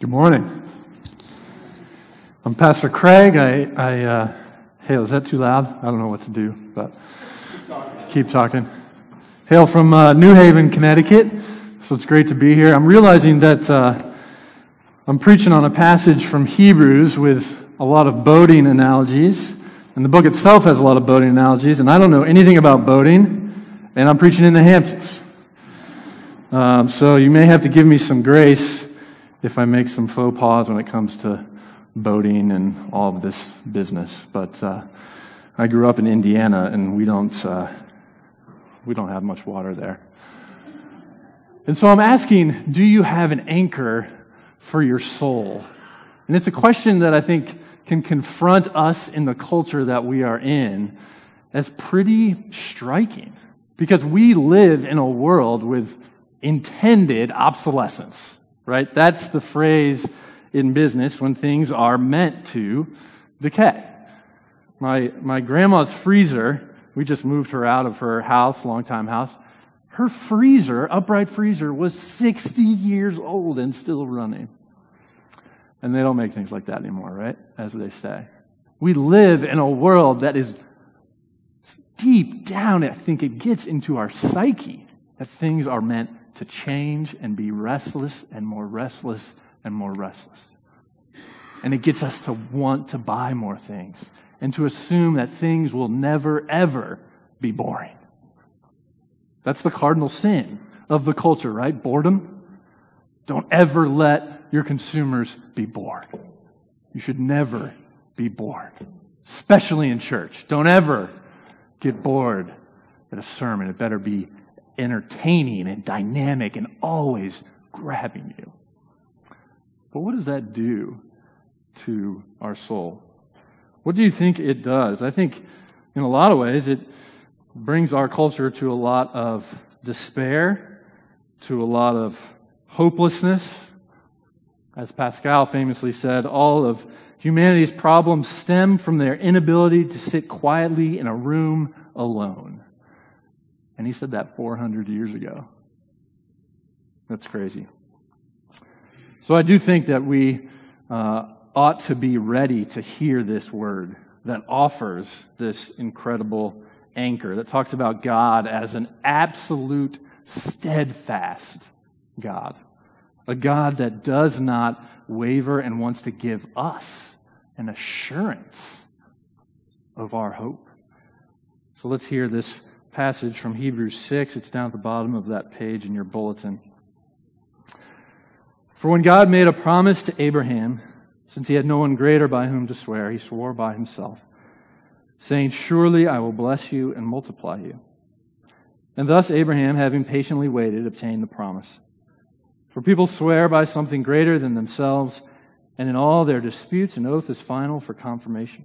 Good morning. I'm Pastor Craig. I, I uh, is that too loud? I don't know what to do, but keep talking. Keep talking. Hail from uh, New Haven, Connecticut. So it's great to be here. I'm realizing that uh, I'm preaching on a passage from Hebrews with a lot of boating analogies, and the book itself has a lot of boating analogies, and I don't know anything about boating, and I'm preaching in the Hamptons. Um, so you may have to give me some grace if I make some faux pas when it comes to boating and all of this business. But uh, I grew up in Indiana, and we don't uh, we don't have much water there. And so I'm asking, do you have an anchor for your soul? And it's a question that I think can confront us in the culture that we are in as pretty striking because we live in a world with intended obsolescence right? That's the phrase in business when things are meant to decay. My, my grandma's freezer, we just moved her out of her house, longtime house. Her freezer, upright freezer, was 60 years old and still running. And they don't make things like that anymore, right? As they say. We live in a world that is deep down, I think it gets into our psyche that things are meant to change and be restless and more restless and more restless. And it gets us to want to buy more things and to assume that things will never, ever be boring. That's the cardinal sin of the culture, right? Boredom. Don't ever let your consumers be bored. You should never be bored, especially in church. Don't ever get bored at a sermon. It better be entertaining and dynamic and always grabbing you. But what does that do to our soul? What do you think it does? I think in a lot of ways it brings our culture to a lot of despair, to a lot of hopelessness. As Pascal famously said, all of humanity's problems stem from their inability to sit quietly in a room alone. And he said that 400 years ago. That's crazy. So I do think that we uh, ought to be ready to hear this word that offers this incredible anchor that talks about God as an absolute, steadfast God. A God that does not waver and wants to give us an assurance of our hope. So let's hear this passage from Hebrews 6. It's down at the bottom of that page in your bulletin. For when God made a promise to Abraham, since he had no one greater by whom to swear, he swore by himself, saying, Surely I will bless you and multiply you. And thus Abraham, having patiently waited, obtained the promise. For people swear by something greater than themselves, and in all their disputes, an oath is final for confirmation.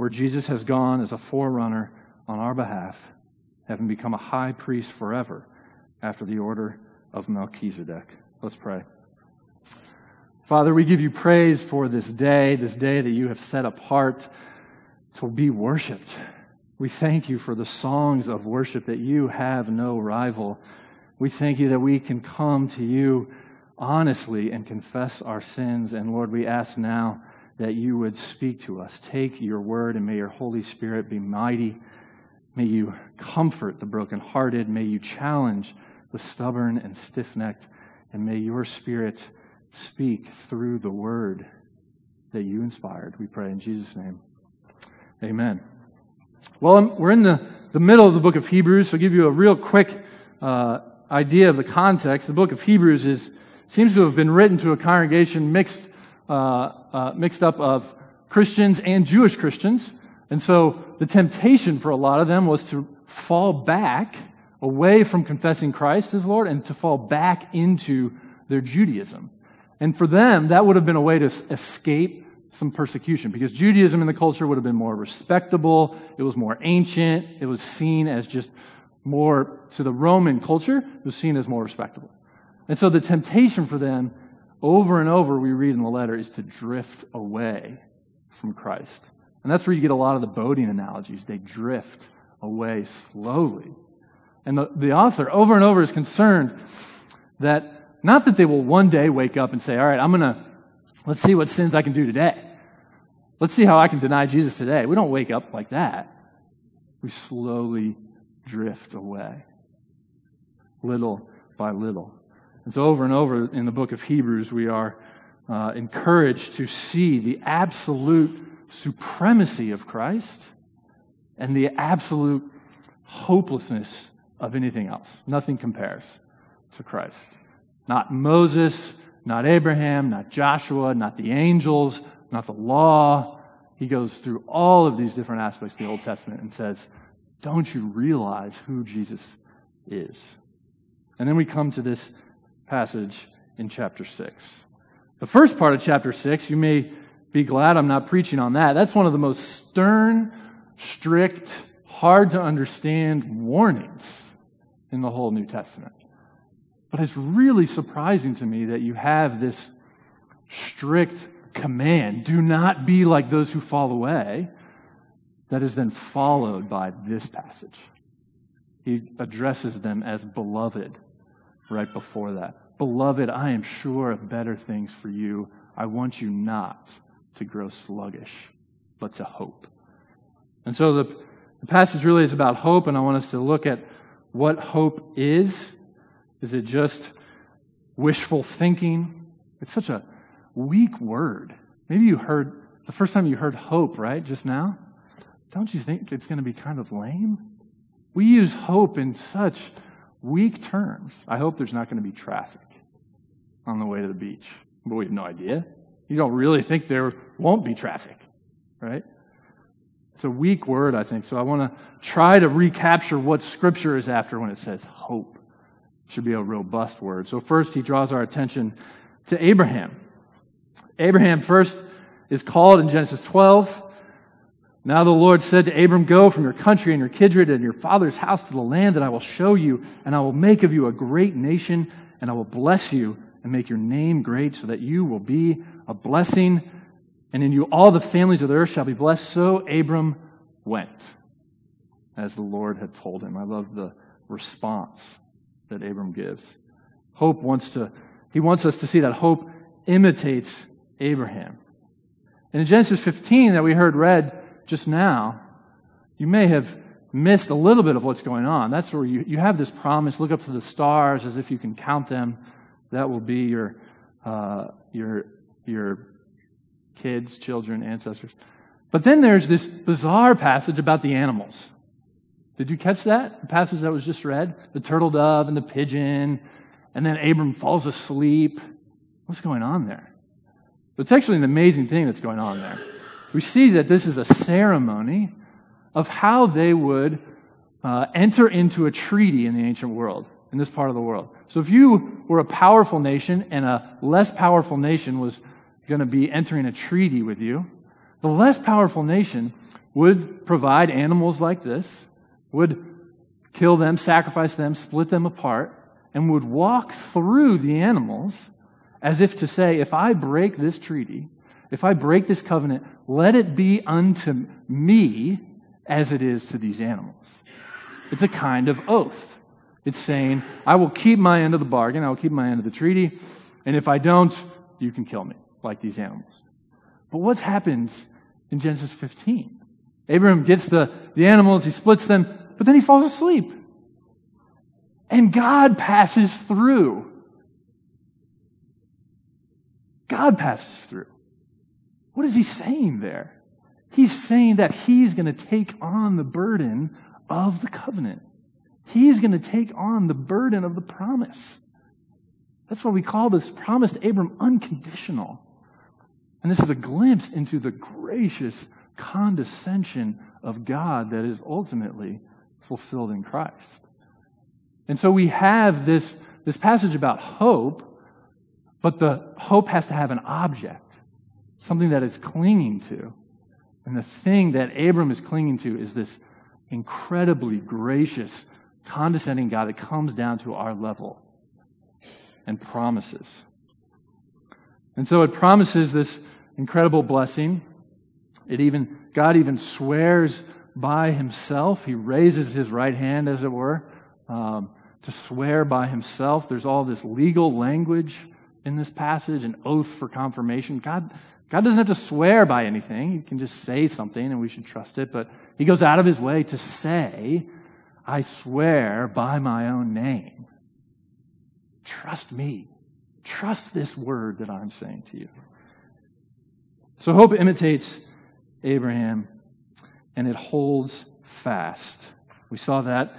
where Jesus has gone as a forerunner on our behalf, having become a high priest forever after the order of Melchizedek. Let's pray. Father, we give you praise for this day, this day that you have set apart to be worshiped. We thank you for the songs of worship that you have no rival. We thank you that we can come to you honestly and confess our sins. And Lord, we ask now that you would speak to us. Take your word and may your Holy Spirit be mighty. May you comfort the brokenhearted. May you challenge the stubborn and stiff necked. And may your Spirit speak through the word that you inspired. We pray in Jesus' name. Amen. Well, we're in the, the middle of the book of Hebrews, so I'll give you a real quick uh, idea of the context. The book of Hebrews is seems to have been written to a congregation mixed uh, uh, mixed up of Christians and Jewish Christians. And so the temptation for a lot of them was to fall back away from confessing Christ as Lord and to fall back into their Judaism. And for them, that would have been a way to escape some persecution because Judaism in the culture would have been more respectable. It was more ancient. It was seen as just more, to the Roman culture, it was seen as more respectable. And so the temptation for them, over and over, we read in the letter, is to drift away from Christ. And that's where you get a lot of the boating analogies. They drift away slowly. And the, the author, over and over, is concerned that not that they will one day wake up and say, All right, I'm going to, let's see what sins I can do today. Let's see how I can deny Jesus today. We don't wake up like that. We slowly drift away, little by little. And so, over and over in the book of Hebrews, we are uh, encouraged to see the absolute supremacy of Christ and the absolute hopelessness of anything else. Nothing compares to Christ. Not Moses, not Abraham, not Joshua, not the angels, not the law. He goes through all of these different aspects of the Old Testament and says, Don't you realize who Jesus is? And then we come to this passage in chapter 6. The first part of chapter 6, you may be glad I'm not preaching on that. That's one of the most stern, strict, hard to understand warnings in the whole New Testament. But it's really surprising to me that you have this strict command do not be like those who fall away that is then followed by this passage. He addresses them as beloved right before that. Beloved, I am sure of better things for you. I want you not to grow sluggish, but to hope. And so the, the passage really is about hope, and I want us to look at what hope is is it just wishful thinking? It's such a weak word. Maybe you heard the first time you heard hope, right? Just now? Don't you think it's going to be kind of lame? We use hope in such weak terms. I hope there's not going to be traffic on the way to the beach. But we have no idea. You don't really think there won't be traffic, right? It's a weak word, I think. So I want to try to recapture what Scripture is after when it says hope should be a robust word. So first, he draws our attention to Abraham. Abraham first is called in Genesis 12. Now the Lord said to Abram, Go from your country and your kindred and your father's house to the land that I will show you, and I will make of you a great nation, and I will bless you and make your name great so that you will be a blessing, and in you all the families of the earth shall be blessed. So Abram went, as the Lord had told him. I love the response that Abram gives. Hope wants to, he wants us to see that hope imitates Abraham. And in Genesis 15 that we heard read just now, you may have missed a little bit of what's going on. That's where you, you have this promise, look up to the stars as if you can count them. That will be your, uh, your, your kids, children, ancestors. But then there's this bizarre passage about the animals. Did you catch that? The passage that was just read? The turtle dove and the pigeon, and then Abram falls asleep. What's going on there? It's actually an amazing thing that's going on there. We see that this is a ceremony of how they would uh, enter into a treaty in the ancient world, in this part of the world. So if you were a powerful nation and a less powerful nation was going to be entering a treaty with you, the less powerful nation would provide animals like this would kill them, sacrifice them, split them apart, and would walk through the animals as if to say, if I break this treaty, if I break this covenant, let it be unto me as it is to these animals. It's a kind of oath. It's saying, I will keep my end of the bargain, I will keep my end of the treaty, and if I don't, you can kill me, like these animals. But what happens in Genesis 15? Abraham gets the, the animals, he splits them, but then he falls asleep. And God passes through. God passes through. What is he saying there? He's saying that he's going to take on the burden of the covenant. He's going to take on the burden of the promise. That's why we call this promise to Abram unconditional. And this is a glimpse into the gracious condescension of God that is ultimately fulfilled in Christ. And so we have this, this passage about hope But the hope has to have an object, something that it's clinging to. And the thing that Abram is clinging to is this incredibly gracious, condescending God that comes down to our level and promises. And so it promises this incredible blessing. It even, God even swears by himself. He raises his right hand, as it were, um, to swear by himself. There's all this legal language in this passage, an oath for confirmation. God, God doesn't have to swear by anything. He can just say something and we should trust it. But he goes out of his way to say, I swear by my own name. Trust me. Trust this word that I'm saying to you. So hope imitates Abraham and it holds fast. We saw that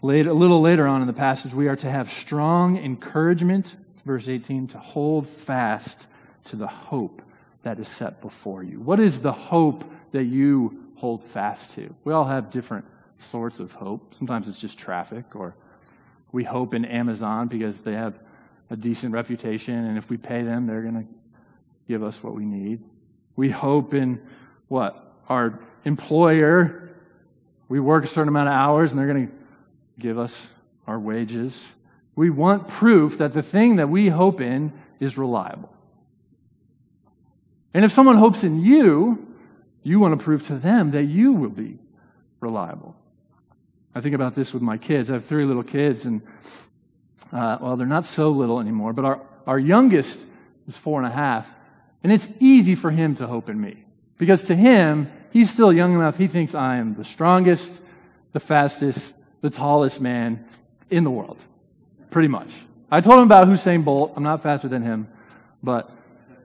later, a little later on in the passage. We are to have strong encouragement, verse 18, to hold fast to the hope that is set before you. What is the hope that you hold fast to? We all have different sorts of hope. Sometimes it's just traffic, or we hope in Amazon because they have a decent reputation, and if we pay them, they're going to give us what we need. We hope in what? Our employer. We work a certain amount of hours, and they're going to give us our wages. We want proof that the thing that we hope in is reliable. And if someone hopes in you, you want to prove to them that you will be reliable. I think about this with my kids. I have three little kids, and uh, well, they're not so little anymore, but our, our youngest is four and a half. And it's easy for him to hope in me. Because to him, he's still young enough, he thinks I am the strongest, the fastest, the tallest man in the world. Pretty much. I told him about Usain Bolt. I'm not faster than him, but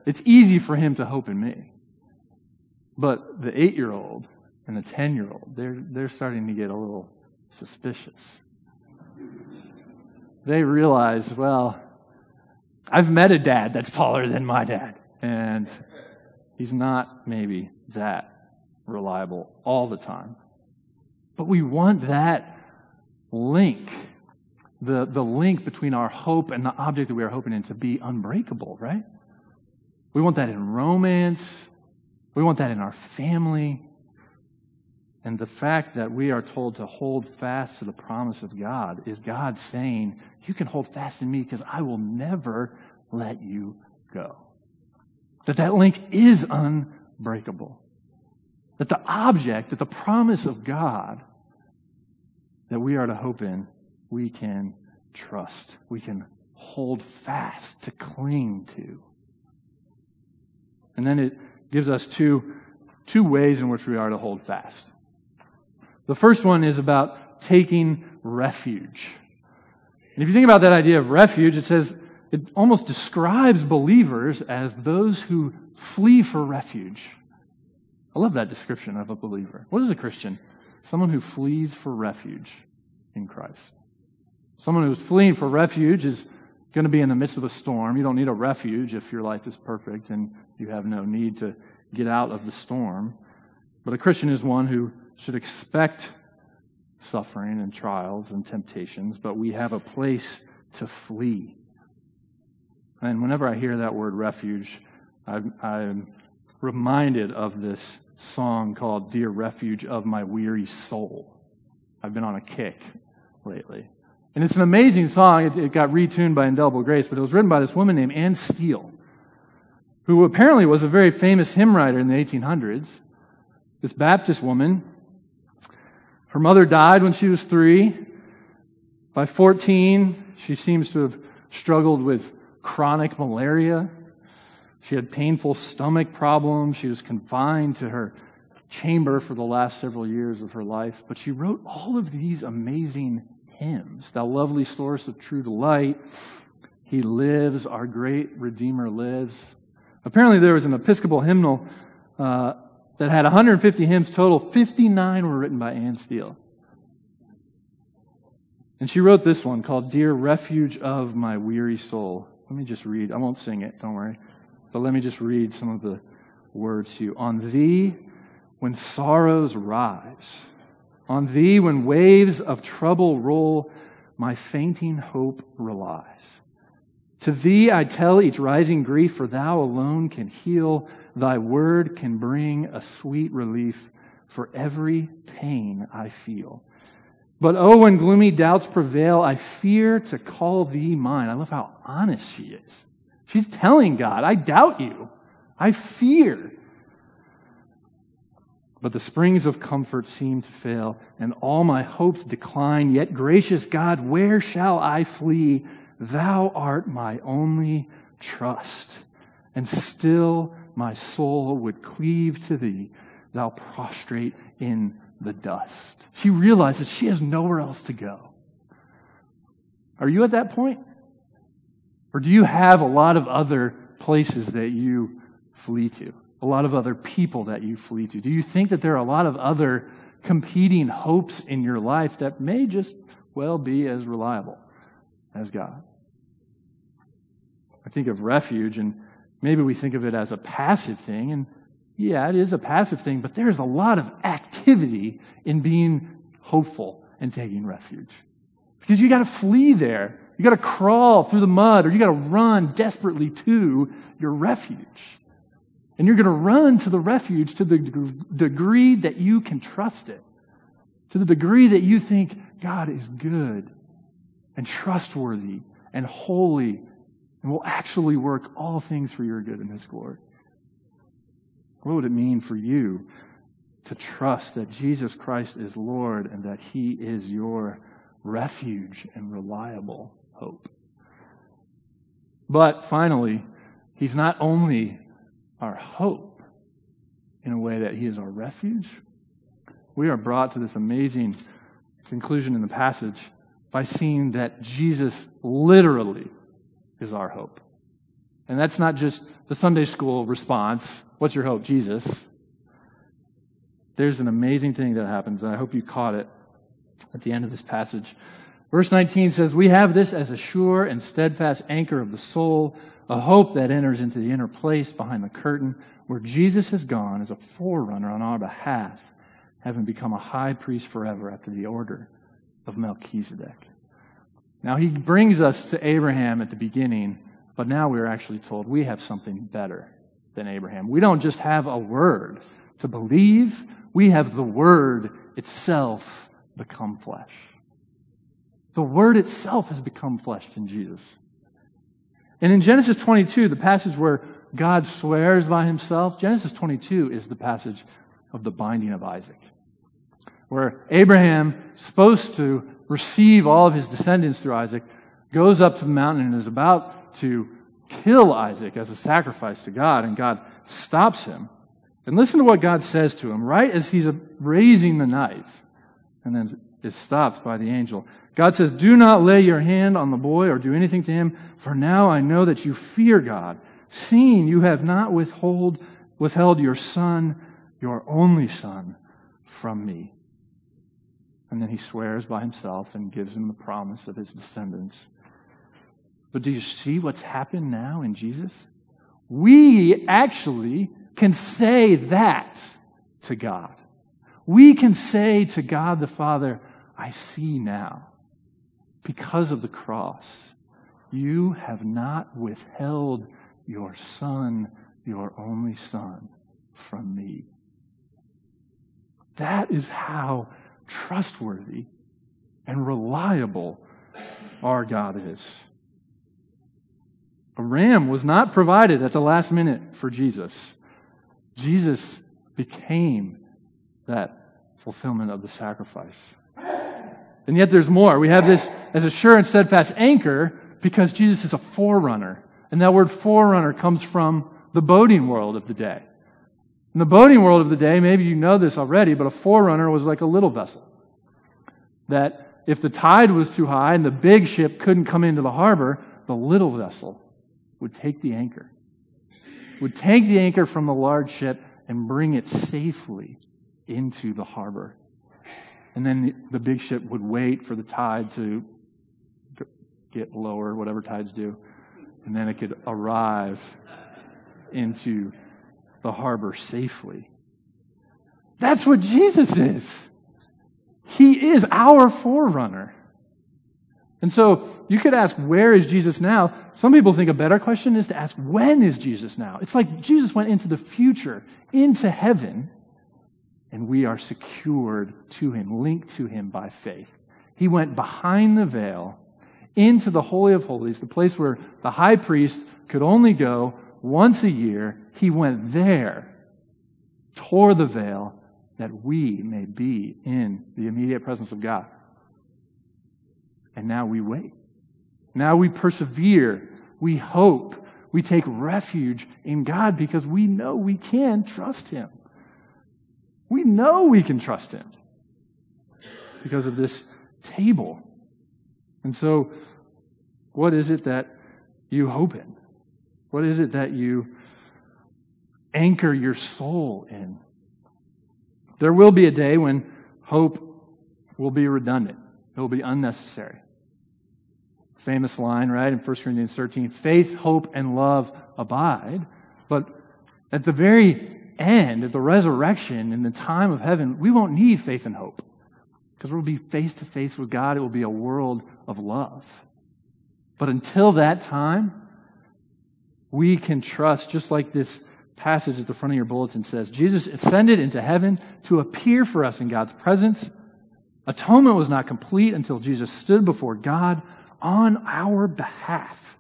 it's easy for him to hope in me. But the eight year old and the 10 year old, they're, they're starting to get a little suspicious they realize, well, I've met a dad that's taller than my dad, and he's not maybe that reliable all the time. But we want that link, the, the link between our hope and the object that we are hoping in to be unbreakable, right? We want that in romance. We want that in our family. And the fact that we are told to hold fast to the promise of God is God saying, You can hold fast in me because I will never let you go. That that link is unbreakable. That the object, that the promise of God that we are to hope in, we can trust. We can hold fast, to cling to. And then it gives us two, two ways in which we are to hold fast. The first one is about taking refuge. And if you think about that idea of refuge, it says, it almost describes believers as those who flee for refuge. I love that description of a believer. What is a Christian? Someone who flees for refuge in Christ. Someone who's fleeing for refuge is going to be in the midst of a storm. You don't need a refuge if your life is perfect and you have no need to get out of the storm. But a Christian is one who should expect suffering and trials and temptations, but we have a place to flee. And whenever I hear that word refuge, I'm, I'm reminded of this song called Dear Refuge of My Weary Soul. I've been on a kick lately. And it's an amazing song. It, it, got retuned by Indelible Grace, but it was written by this woman named Anne Steele, who apparently was a very famous hymn writer in the 1800s. This Baptist woman her mother died when she was three. By 14, she seems to have struggled with chronic malaria. She had painful stomach problems. She was confined to her chamber for the last several years of her life. But she wrote all of these amazing Thou lovely source of true delight. He lives, our great Redeemer lives. Apparently, there was an Episcopal hymnal uh, that had 150 hymns total, 59 were written by Anne Steele. And she wrote this one called Dear Refuge of My Weary Soul. Let me just read. I won't sing it, don't worry. But let me just read some of the words to you. On thee, when sorrows rise, on thee, when waves of trouble roll, my fainting hope relies. To thee I tell each rising grief, for thou alone can heal. Thy word can bring a sweet relief for every pain I feel. But oh, when gloomy doubts prevail, I fear to call thee mine. I love how honest she is. She's telling God, I doubt you. I fear. But the springs of comfort seem to fail, and all my hopes decline. Yet, gracious God, where shall I flee? Thou art my only trust. And still my soul would cleave to thee, thou prostrate in the dust. She realizes she has nowhere else to go. Are you at that point? Or do you have a lot of other places that you flee to? A lot of other people that you flee to? Do you think that there are a lot of other competing hopes in your life that may just well be as reliable as God? I think of refuge, and maybe we think of it as a passive thing, and yeah, it is a passive thing, but there's a lot of activity in being hopeful and taking refuge. Because you gotta flee there. You gotta crawl through the mud, or you gotta run desperately to your refuge. And you're gonna run to the refuge to the degree that you can trust it. To the degree that you think God is good and trustworthy and holy and will actually work all things for your good and His glory. What would it mean for you to trust that Jesus Christ is Lord and that He is your refuge and reliable hope? But finally, He's not only our hope in a way that He is our refuge, we are brought to this amazing conclusion in the passage by seeing that Jesus literally is our hope. And that's not just the Sunday school response. What's your hope? Jesus. There's an amazing thing that happens, and I hope you caught it at the end of this passage. Verse 19 says, We have this as a sure and steadfast anchor of the soul, a hope that enters into the inner place behind the curtain, where Jesus has gone as a forerunner on our behalf, having become a high priest forever after the order of Melchizedek. Now, he brings us to Abraham at the beginning, but now we're actually told we have something better than Abraham. We don't just have a word to believe, we have the word itself become flesh. The word itself has become flesh in Jesus. And in Genesis 22, the passage where God swears by himself, Genesis 22 is the passage of the binding of Isaac, where Abraham supposed to receive all of his descendants through Isaac, goes up to the mountain and is about to kill Isaac as a sacrifice to God, and God stops him. And listen to what God says to him right as he's raising the knife, and then is stopped by the angel. God says, Do not lay your hand on the boy or do anything to him, for now I know that you fear God, seeing you have not withhold, withheld your son, your only son, from me. And then he swears by himself and gives him the promise of his descendants. But do you see what's happened now in Jesus? We actually can say that to God. We can say to God the Father, I see now, because of the cross, you have not withheld your Son, your only Son, from me. That is how trustworthy and reliable our God is. A ram was not provided at the last minute for Jesus. Jesus became that fulfillment of the sacrifice. And yet there's more. We have this as a sure and steadfast anchor because Jesus is a forerunner. And that word forerunner comes from the boating world of the day. In the boating world of the day, maybe you know this already, but a forerunner was like a little vessel. That if the tide was too high and the big ship couldn't come into the harbor, the little vessel would take the anchor, would take the anchor from the large ship and bring it safely into the harbor. And then the, big ship would wait for the tide to get lower, whatever tides do, and then it could arrive into the harbor safely. That's what Jesus is. He is our forerunner. And so you could ask, where is Jesus now? Some people think a better question is to ask, when is Jesus now? It's like Jesus went into the future, into heaven, and we are secured to him, linked to him by faith. He went behind the veil into the Holy of Holies, the place where the high priest could only go once a year. He went there, tore the veil, that we may be in the immediate presence of God. And now we wait. Now we persevere. We hope. We take refuge in God because we know we can trust Him. We know we can trust Him because of this table. And so, what is it that you hope in? What is it that you anchor your soul in? There will be a day when hope will be redundant. It will be unnecessary. Famous line, right, in 1 Corinthians 13 faith, hope, and love abide. But at the very end, at the resurrection, in the time of heaven, we won't need faith and hope because we'll be face to face with God. It will be a world of love. But until that time, we can trust, just like this passage at the front of your bulletin says Jesus ascended into heaven to appear for us in God's presence. Atonement was not complete until Jesus stood before God on our behalf.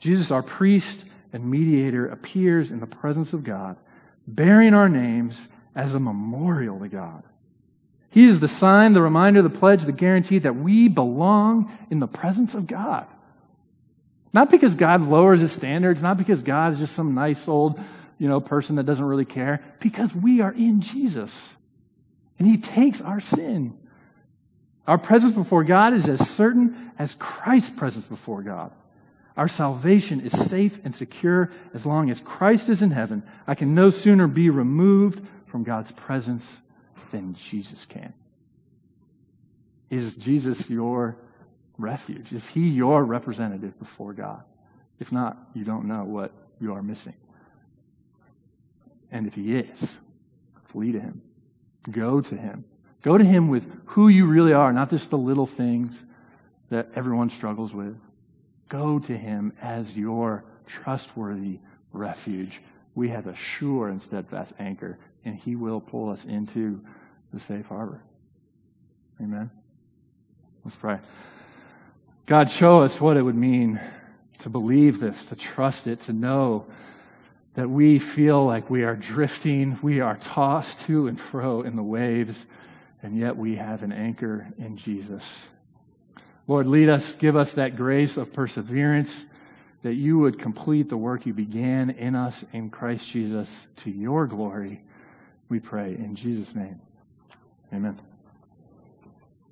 Jesus, our priest and mediator, appears in the presence of God, bearing our names as a memorial to God. He is the sign, the reminder, the pledge, the guarantee that we belong in the presence of God. Not because God lowers his standards, not because God is just some nice old, you know, person that doesn't really care, because we are in Jesus. And he takes our sin our presence before God is as certain as Christ's presence before God. Our salvation is safe and secure as long as Christ is in heaven. I can no sooner be removed from God's presence than Jesus can. Is Jesus your refuge? Is he your representative before God? If not, you don't know what you are missing. And if he is, flee to him. Go to him. Go to Him with who you really are, not just the little things that everyone struggles with. Go to Him as your trustworthy refuge. We have a sure and steadfast anchor, and He will pull us into the safe harbor. Amen. Let's pray. God, show us what it would mean to believe this, to trust it, to know that we feel like we are drifting, we are tossed to and fro in the waves and yet we have an anchor in Jesus. Lord, lead us, give us that grace of perseverance, that you would complete the work you began in us in Christ Jesus to your glory. We pray in Jesus' name. Amen.